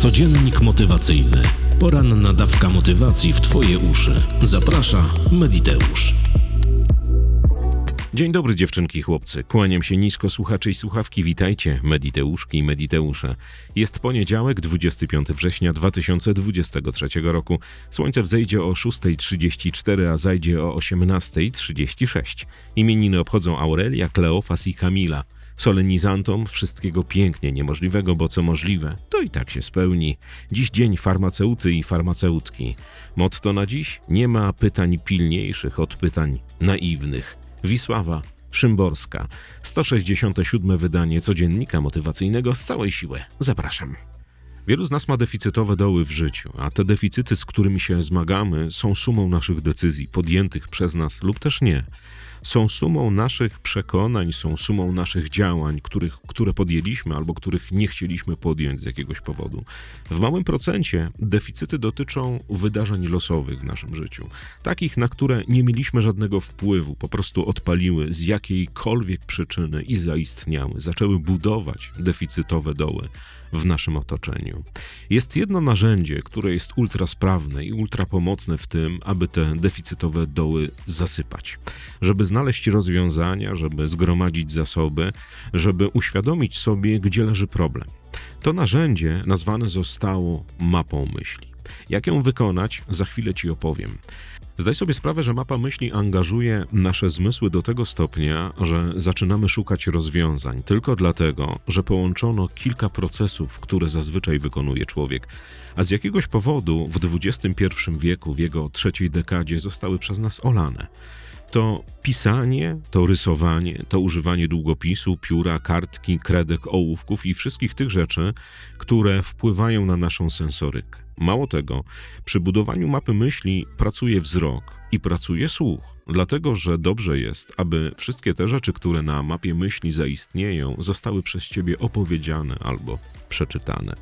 Codziennik motywacyjny. Poranna dawka motywacji w Twoje uszy. Zaprasza Mediteusz. Dzień dobry dziewczynki i chłopcy. Kłaniam się nisko słuchacze i słuchawki. Witajcie, Mediteuszki i Mediteusze. Jest poniedziałek, 25 września 2023 roku. Słońce wzejdzie o 6.34, a zajdzie o 18.36. Imieniny obchodzą Aurelia, Kleofas i Kamila. Solenizantom wszystkiego pięknie niemożliwego, bo co możliwe, to i tak się spełni. Dziś dzień farmaceuty i farmaceutki. Motto na dziś? Nie ma pytań pilniejszych od pytań naiwnych. Wisława Szymborska. 167 wydanie codziennika motywacyjnego z całej siły. Zapraszam. Wielu z nas ma deficytowe doły w życiu, a te deficyty, z którymi się zmagamy, są sumą naszych decyzji podjętych przez nas lub też nie są sumą naszych przekonań, są sumą naszych działań, których, które podjęliśmy albo których nie chcieliśmy podjąć z jakiegoś powodu. W małym procencie deficyty dotyczą wydarzeń losowych w naszym życiu, takich, na które nie mieliśmy żadnego wpływu, po prostu odpaliły z jakiejkolwiek przyczyny i zaistniały, zaczęły budować deficytowe doły w naszym otoczeniu. Jest jedno narzędzie, które jest ultra sprawne i ultra pomocne w tym, aby te deficytowe doły zasypać. Żeby znaleźć rozwiązania, żeby zgromadzić zasoby, żeby uświadomić sobie, gdzie leży problem. To narzędzie nazwane zostało mapą myśli. Jak ją wykonać, za chwilę Ci opowiem. Zdaj sobie sprawę, że mapa myśli angażuje nasze zmysły do tego stopnia, że zaczynamy szukać rozwiązań tylko dlatego, że połączono kilka procesów, które zazwyczaj wykonuje człowiek, a z jakiegoś powodu w XXI wieku, w jego trzeciej dekadzie, zostały przez nas olane to pisanie, to rysowanie, to używanie długopisu, pióra, kartki, kredek, ołówków i wszystkich tych rzeczy, które wpływają na naszą sensorykę. Mało tego, przy budowaniu mapy myśli pracuje wzrok i pracuje słuch, dlatego że dobrze jest, aby wszystkie te rzeczy, które na mapie myśli zaistnieją, zostały przez ciebie opowiedziane albo przeczytane.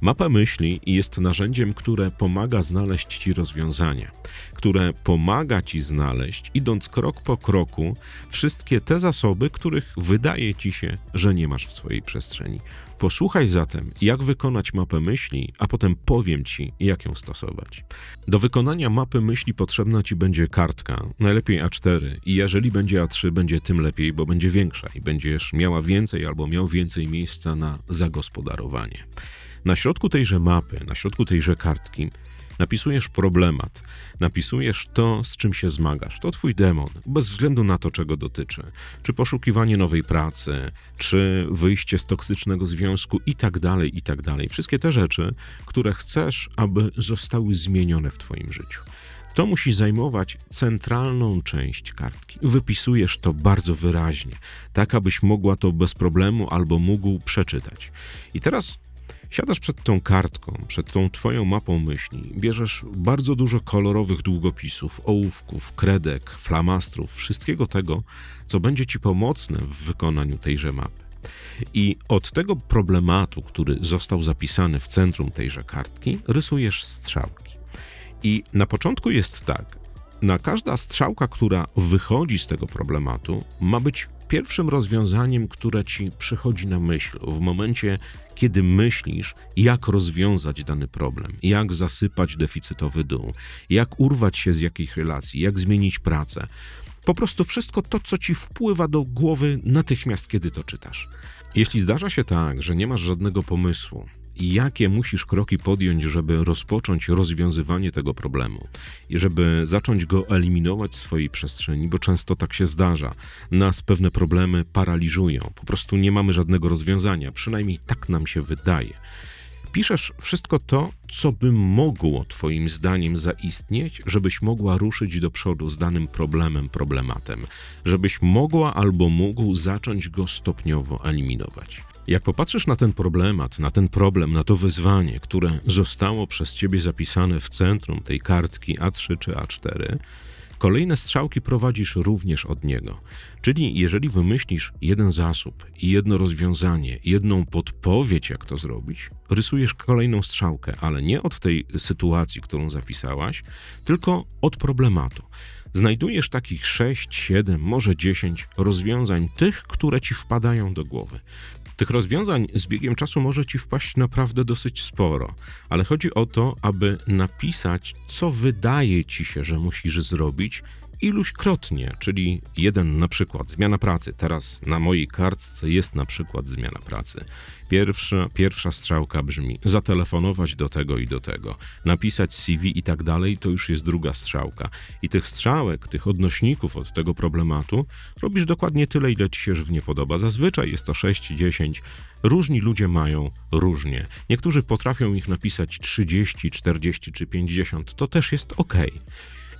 Mapa myśli jest narzędziem, które pomaga znaleźć ci rozwiązania, które pomaga ci znaleźć, idąc krok po kroku, wszystkie te zasoby, których wydaje ci się, że nie masz w swojej przestrzeni. Posłuchaj zatem, jak wykonać mapę myśli, a potem powiem ci, jak ją stosować. Do wykonania mapy myśli potrzebna ci będzie kartka, najlepiej A4, i jeżeli będzie A3, będzie tym lepiej, bo będzie większa i będziesz miała więcej albo miał więcej miejsca na zagospodarowanie. Na środku tejże mapy, na środku tejże kartki napisujesz problemat, napisujesz to, z czym się zmagasz. To twój demon, bez względu na to, czego dotyczy. Czy poszukiwanie nowej pracy, czy wyjście z toksycznego związku i tak dalej, i tak dalej. Wszystkie te rzeczy, które chcesz, aby zostały zmienione w twoim życiu. To musi zajmować centralną część kartki. Wypisujesz to bardzo wyraźnie, tak abyś mogła to bez problemu albo mógł przeczytać. I teraz Siadasz przed tą kartką, przed tą twoją mapą myśli, bierzesz bardzo dużo kolorowych długopisów, ołówków, kredek, flamastrów, wszystkiego tego, co będzie ci pomocne w wykonaniu tejże mapy. I od tego problematu, który został zapisany w centrum tejże kartki, rysujesz strzałki. I na początku jest tak, na każda strzałka, która wychodzi z tego problematu, ma być pierwszym rozwiązaniem, które ci przychodzi na myśl w momencie, kiedy myślisz, jak rozwiązać dany problem, jak zasypać deficytowy dół, jak urwać się z jakiejś relacji, jak zmienić pracę. Po prostu wszystko to, co ci wpływa do głowy natychmiast, kiedy to czytasz. Jeśli zdarza się tak, że nie masz żadnego pomysłu, jakie musisz kroki podjąć, żeby rozpocząć rozwiązywanie tego problemu i żeby zacząć go eliminować z swojej przestrzeni, bo często tak się zdarza. Nas pewne problemy paraliżują, po prostu nie mamy żadnego rozwiązania, przynajmniej tak nam się wydaje. Piszesz wszystko to, co by mogło Twoim zdaniem zaistnieć, żebyś mogła ruszyć do przodu z danym problemem, problematem, żebyś mogła albo mógł zacząć go stopniowo eliminować. Jak popatrzysz na ten problemat, na ten problem, na to wyzwanie, które zostało przez ciebie zapisane w centrum tej kartki A3 czy A4, kolejne strzałki prowadzisz również od niego. Czyli jeżeli wymyślisz jeden zasób i jedno rozwiązanie, jedną podpowiedź, jak to zrobić, rysujesz kolejną strzałkę, ale nie od tej sytuacji, którą zapisałaś, tylko od problematu. Znajdujesz takich 6, 7, może 10 rozwiązań, tych, które ci wpadają do głowy Tych rozwiązań z biegiem czasu może ci wpaść naprawdę dosyć sporo, ale chodzi o to, aby napisać, co wydaje ci się, że musisz zrobić iluśkrotnie, czyli jeden na przykład zmiana pracy. Teraz na mojej kartce jest na przykład zmiana pracy. Pierwsza, pierwsza strzałka brzmi zatelefonować do tego i do tego, napisać CV i tak dalej, to już jest druga strzałka. I tych strzałek, tych odnośników od tego problematu robisz dokładnie tyle, ile ci się żywnie podoba. Zazwyczaj jest to 6-10. Różni ludzie mają różnie. Niektórzy potrafią ich napisać 30, 40 czy 50. To też jest ok.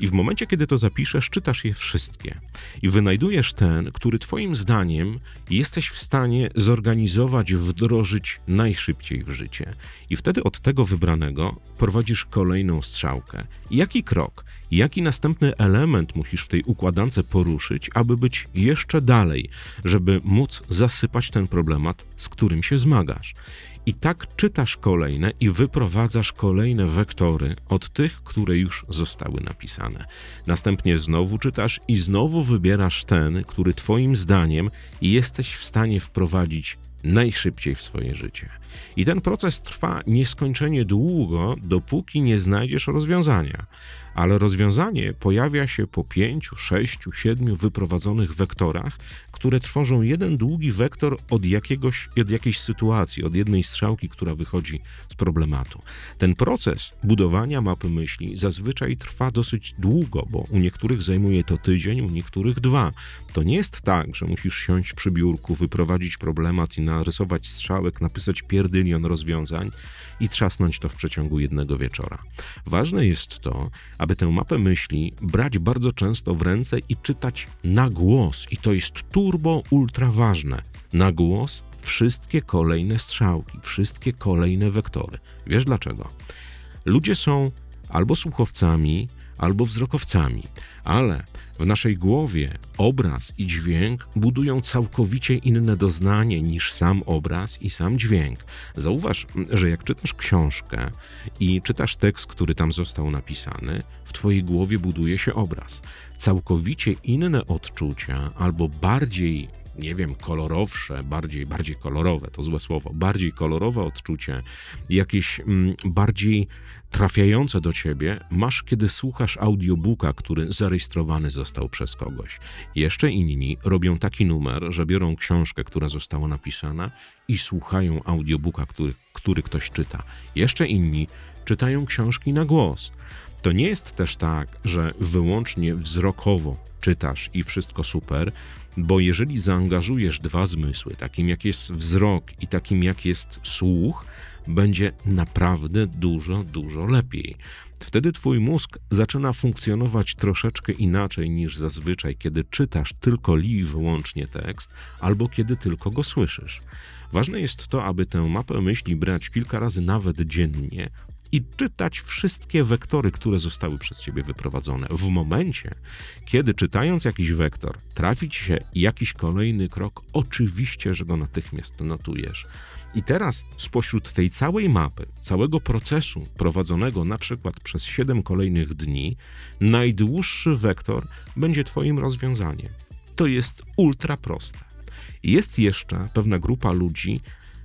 I w momencie, kiedy to zapiszesz, czytasz je wszystkie i wynajdujesz ten, który Twoim zdaniem jesteś w stanie zorganizować, wdrożyć najszybciej w życie. I wtedy od tego wybranego prowadzisz kolejną strzałkę. Jaki krok, jaki następny element musisz w tej układance poruszyć, aby być jeszcze dalej, żeby móc zasypać ten problemat, z którym się zmagasz. I tak czytasz kolejne i wyprowadzasz kolejne wektory od tych, które już zostały napisane. Następnie znowu czytasz i znowu wybierasz ten, który Twoim zdaniem jesteś w stanie wprowadzić najszybciej w swoje życie. I ten proces trwa nieskończenie długo, dopóki nie znajdziesz rozwiązania. Ale rozwiązanie pojawia się po pięciu, sześciu, siedmiu wyprowadzonych wektorach, które tworzą jeden długi wektor od, jakiegoś, od jakiejś sytuacji, od jednej strzałki, która wychodzi z problematu. Ten proces budowania mapy myśli zazwyczaj trwa dosyć długo, bo u niektórych zajmuje to tydzień, u niektórych dwa. To nie jest tak, że musisz siąść przy biurku, wyprowadzić problemat i narysować strzałek, napisać pierdylion rozwiązań i trzasnąć to w przeciągu jednego wieczora. Ważne jest to, aby tę mapę myśli brać bardzo często w ręce i czytać na głos. I to jest turbo ultra ważne. Na głos wszystkie kolejne strzałki, wszystkie kolejne wektory. Wiesz dlaczego? Ludzie są albo słuchowcami, albo wzrokowcami, ale w naszej głowie obraz i dźwięk budują całkowicie inne doznanie niż sam obraz i sam dźwięk. Zauważ, że jak czytasz książkę i czytasz tekst, który tam został napisany, w twojej głowie buduje się obraz. Całkowicie inne odczucia albo bardziej nie wiem, kolorowsze, bardziej, bardziej kolorowe, to złe słowo, bardziej kolorowe odczucie, jakieś mm, bardziej trafiające do ciebie masz, kiedy słuchasz audiobooka, który zarejestrowany został przez kogoś. Jeszcze inni robią taki numer, że biorą książkę, która została napisana i słuchają audiobooka, który, który ktoś czyta. Jeszcze inni czytają książki na głos. To nie jest też tak, że wyłącznie wzrokowo czytasz i wszystko super, bo jeżeli zaangażujesz dwa zmysły, takim jak jest wzrok i takim jak jest słuch, będzie naprawdę dużo, dużo lepiej. Wtedy twój mózg zaczyna funkcjonować troszeczkę inaczej niż zazwyczaj, kiedy czytasz tylko li wyłącznie tekst, albo kiedy tylko go słyszysz. Ważne jest to, aby tę mapę myśli brać kilka razy nawet dziennie, i czytać wszystkie wektory, które zostały przez ciebie wyprowadzone. W momencie, kiedy czytając jakiś wektor trafi ci się jakiś kolejny krok, oczywiście, że go natychmiast notujesz. I teraz spośród tej całej mapy, całego procesu prowadzonego na przykład przez 7 kolejnych dni, najdłuższy wektor będzie Twoim rozwiązaniem. To jest ultra proste. Jest jeszcze pewna grupa ludzi,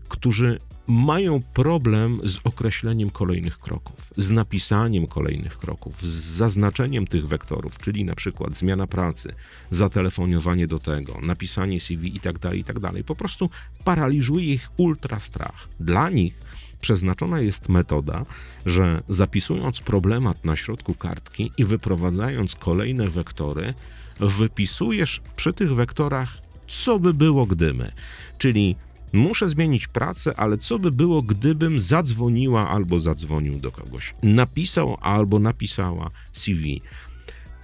którzy mają problem z określeniem kolejnych kroków, z napisaniem kolejnych kroków, z zaznaczeniem tych wektorów, czyli na przykład zmiana pracy, zatelefonowanie do tego, napisanie CV i tak dalej, i tak dalej. Po prostu paraliżuje ich ultra strach. Dla nich przeznaczona jest metoda, że zapisując problemat na środku kartki i wyprowadzając kolejne wektory, wypisujesz przy tych wektorach, co by było gdyby. Czyli Muszę zmienić pracę, ale co by było, gdybym zadzwoniła albo zadzwonił do kogoś? Napisał albo napisała CV.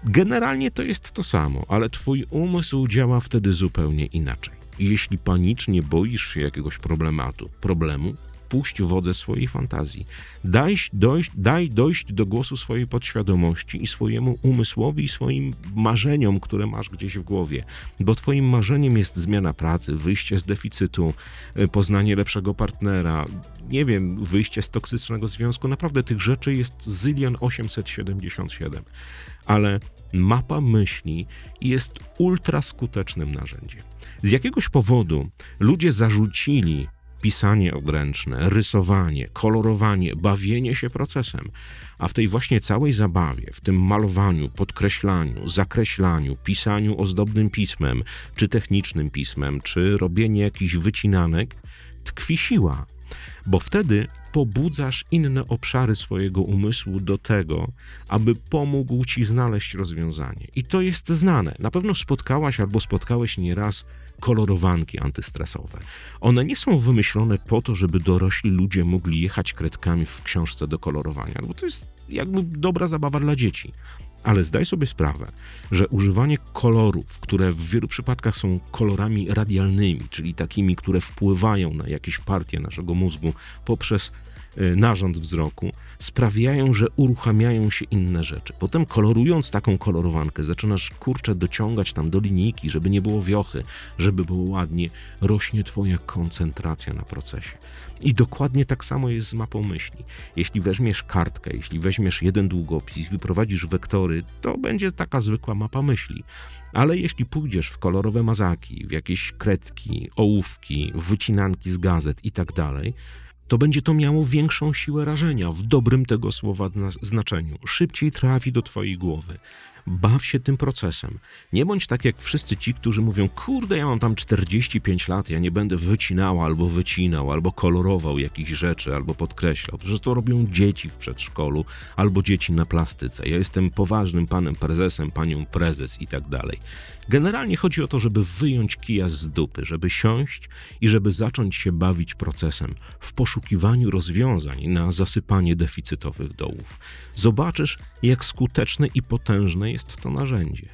Generalnie to jest to samo, ale twój umysł działa wtedy zupełnie inaczej. Jeśli panicznie boisz się jakiegoś problematu, problemu, puść wodze swojej fantazji. Daj dojść, daj dojść do głosu swojej podświadomości i swojemu umysłowi i swoim marzeniom, które masz gdzieś w głowie. Bo twoim marzeniem jest zmiana pracy, wyjście z deficytu, e, poznanie lepszego partnera, nie wiem, wyjście z toksycznego związku. Naprawdę tych rzeczy jest zylion 877. Ale mapa myśli jest ultra skutecznym narzędziem. Z jakiegoś powodu ludzie zarzucili pisanie odręczne, rysowanie, kolorowanie, bawienie się procesem. A w tej właśnie całej zabawie, w tym malowaniu, podkreślaniu, zakreślaniu, pisaniu ozdobnym pismem, czy technicznym pismem, czy robienie jakichś wycinanek, tkwi siła. Bo wtedy pobudzasz inne obszary swojego umysłu do tego, aby pomógł ci znaleźć rozwiązanie. I to jest znane. Na pewno spotkałaś albo spotkałeś nieraz kolorowanki antystresowe. One nie są wymyślone po to, żeby dorośli ludzie mogli jechać kredkami w książce do kolorowania, bo to jest jakby dobra zabawa dla dzieci. Ale zdaj sobie sprawę, że używanie kolorów, które w wielu przypadkach są kolorami radialnymi, czyli takimi, które wpływają na jakieś partie naszego mózgu poprzez narząd wzroku, sprawiają, że uruchamiają się inne rzeczy. Potem kolorując taką kolorowankę, zaczynasz kurczę dociągać tam do linijki, żeby nie było wiochy, żeby było ładnie, rośnie twoja koncentracja na procesie. I dokładnie tak samo jest z mapą myśli. Jeśli weźmiesz kartkę, jeśli weźmiesz jeden długopis, wyprowadzisz wektory, to będzie taka zwykła mapa myśli. Ale jeśli pójdziesz w kolorowe mazaki, w jakieś kredki, ołówki, wycinanki z gazet i tak dalej, to będzie to miało większą siłę rażenia, w dobrym tego słowa znaczeniu. Szybciej trafi do twojej głowy. Baw się tym procesem. Nie bądź tak jak wszyscy ci, którzy mówią: Kurde, ja mam tam 45 lat, ja nie będę wycinał albo wycinał, albo kolorował jakichś rzeczy, albo podkreślał. Przecież to robią dzieci w przedszkolu albo dzieci na plastyce. Ja jestem poważnym panem prezesem, panią prezes i tak dalej. Generalnie chodzi o to, żeby wyjąć kija z dupy, żeby siąść i żeby zacząć się bawić procesem w poszukiwaniu rozwiązań na zasypanie deficytowych dołów. Zobaczysz, jak skuteczne i potężne jest to narzędzie.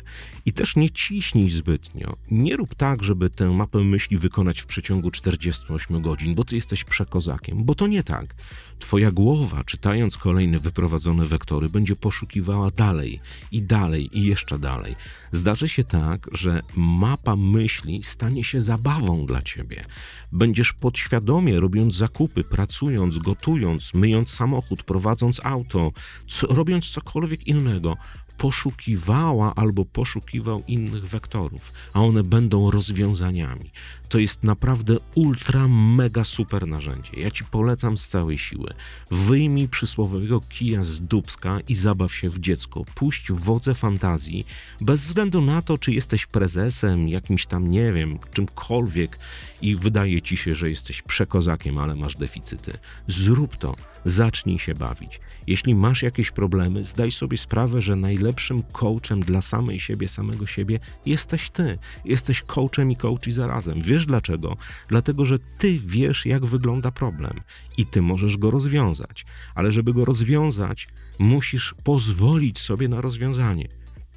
I też nie ciśnij zbytnio. Nie rób tak, żeby tę mapę myśli wykonać w przeciągu 48 godzin, bo ty jesteś przekozakiem, bo to nie tak. Twoja głowa, czytając kolejne wyprowadzone wektory, będzie poszukiwała dalej i dalej i jeszcze dalej. Zdarzy się tak, że mapa myśli stanie się zabawą dla ciebie. Będziesz podświadomie robiąc zakupy, pracując, gotując, myjąc samochód, prowadząc auto, co, robiąc cokolwiek innego, poszukiwała albo poszukiwał innych wektorów, a one będą rozwiązaniami. To jest naprawdę ultra, mega super narzędzie. Ja ci polecam z całej siły. Wyjmij przysłowiowego kija z dubska i zabaw się w dziecko. Puść wodze fantazji, bez względu na to, czy jesteś prezesem, jakimś tam, nie wiem, czymkolwiek i wydaje ci się, że jesteś przekozakiem, ale masz deficyty. Zrób to zacznij się bawić. Jeśli masz jakieś problemy, zdaj sobie sprawę, że najlepszym coachem dla samej siebie, samego siebie jesteś ty. Jesteś coachem i coachi zarazem. Wiesz dlaczego? Dlatego, że ty wiesz, jak wygląda problem i ty możesz go rozwiązać. Ale żeby go rozwiązać, musisz pozwolić sobie na rozwiązanie.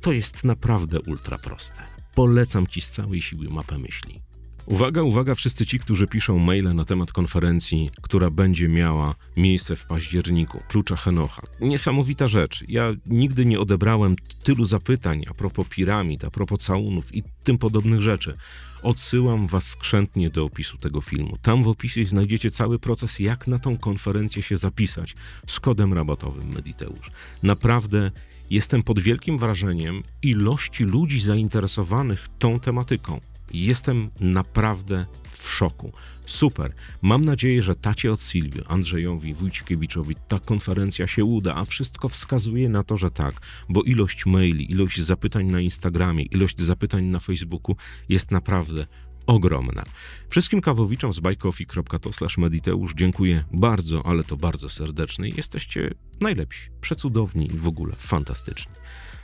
To jest naprawdę ultra proste. Polecam ci z całej siły mapę myśli. Uwaga, uwaga, wszyscy ci, którzy piszą maile na temat konferencji, która będzie miała miejsce w październiku, klucza Henocha. Niesamowita rzecz. Ja nigdy nie odebrałem tylu zapytań a propos piramid, a propos całunów i tym podobnych rzeczy. Odsyłam Was skrzętnie do opisu tego filmu. Tam w opisie znajdziecie cały proces, jak na tą konferencję się zapisać z kodem rabatowym Mediteusz. Naprawdę jestem pod wielkim wrażeniem ilości ludzi zainteresowanych tą tematyką. Jestem naprawdę w szoku. Super. Mam nadzieję, że tacie od Silvii, Andrzejowi, Wójcikiewiczowi ta konferencja się uda, a wszystko wskazuje na to, że tak, bo ilość maili, ilość zapytań na Instagramie, ilość zapytań na Facebooku jest naprawdę ogromna. Wszystkim kawowiczom z bajkofi.to mediteusz dziękuję bardzo, ale to bardzo serdecznie. Jesteście najlepsi, przecudowni i w ogóle fantastyczni.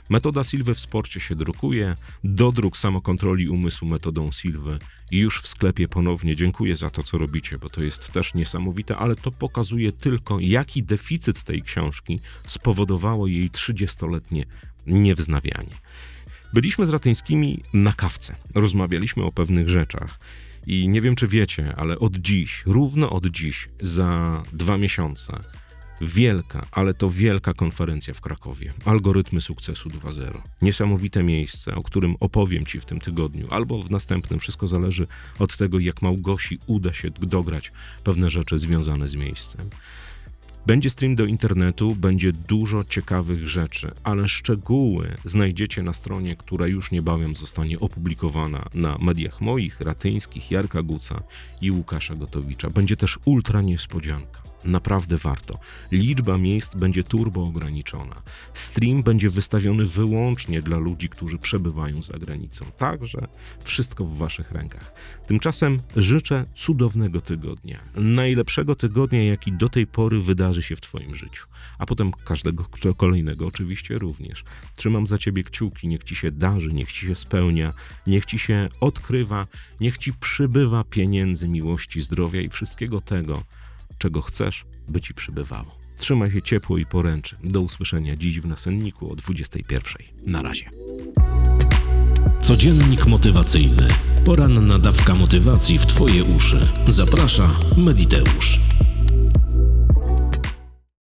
Metoda Silwy w sporcie się drukuje. Dodruk samokontroli umysłu metodą Silwy już w sklepie ponownie. Dziękuję za to, co robicie, bo to jest też niesamowite, ale to pokazuje tylko, jaki deficyt tej książki spowodowało jej 30-letnie niewznawianie. Byliśmy z Ratyńskimi na kawce, rozmawialiśmy o pewnych rzeczach. I nie wiem, czy wiecie, ale od dziś, równo od dziś, za dwa miesiące, Wielka, ale to wielka konferencja w Krakowie. Algorytmy sukcesu 2.0. Niesamowite miejsce, o którym opowiem Ci w tym tygodniu, albo w następnym. Wszystko zależy od tego, jak Małgosi uda się dograć pewne rzeczy związane z miejscem. Będzie stream do internetu, będzie dużo ciekawych rzeczy, ale szczegóły znajdziecie na stronie, która już niebawem zostanie opublikowana na mediach moich, Ratyńskich, Jarka Guca i Łukasza Gotowicza. Będzie też ultra niespodzianka. Naprawdę warto. Liczba miejsc będzie turbo ograniczona. Stream będzie wystawiony wyłącznie dla ludzi, którzy przebywają za granicą. Także wszystko w Waszych rękach. Tymczasem życzę cudownego tygodnia. Najlepszego tygodnia, jaki do tej pory wydarzy się w Twoim życiu. A potem każdego kolejnego oczywiście również. Trzymam za Ciebie kciuki, niech Ci się darzy, niech Ci się spełnia, niech Ci się odkrywa, niech Ci przybywa pieniędzy, miłości, zdrowia i wszystkiego tego, czego chcesz, by ci przybywało. Trzymaj się ciepło i poręczy. Do usłyszenia dziś w nasenniku o 21. Na razie. Codziennik motywacyjny. Poranna dawka motywacji w Twoje uszy. Zaprasza Mediteusz.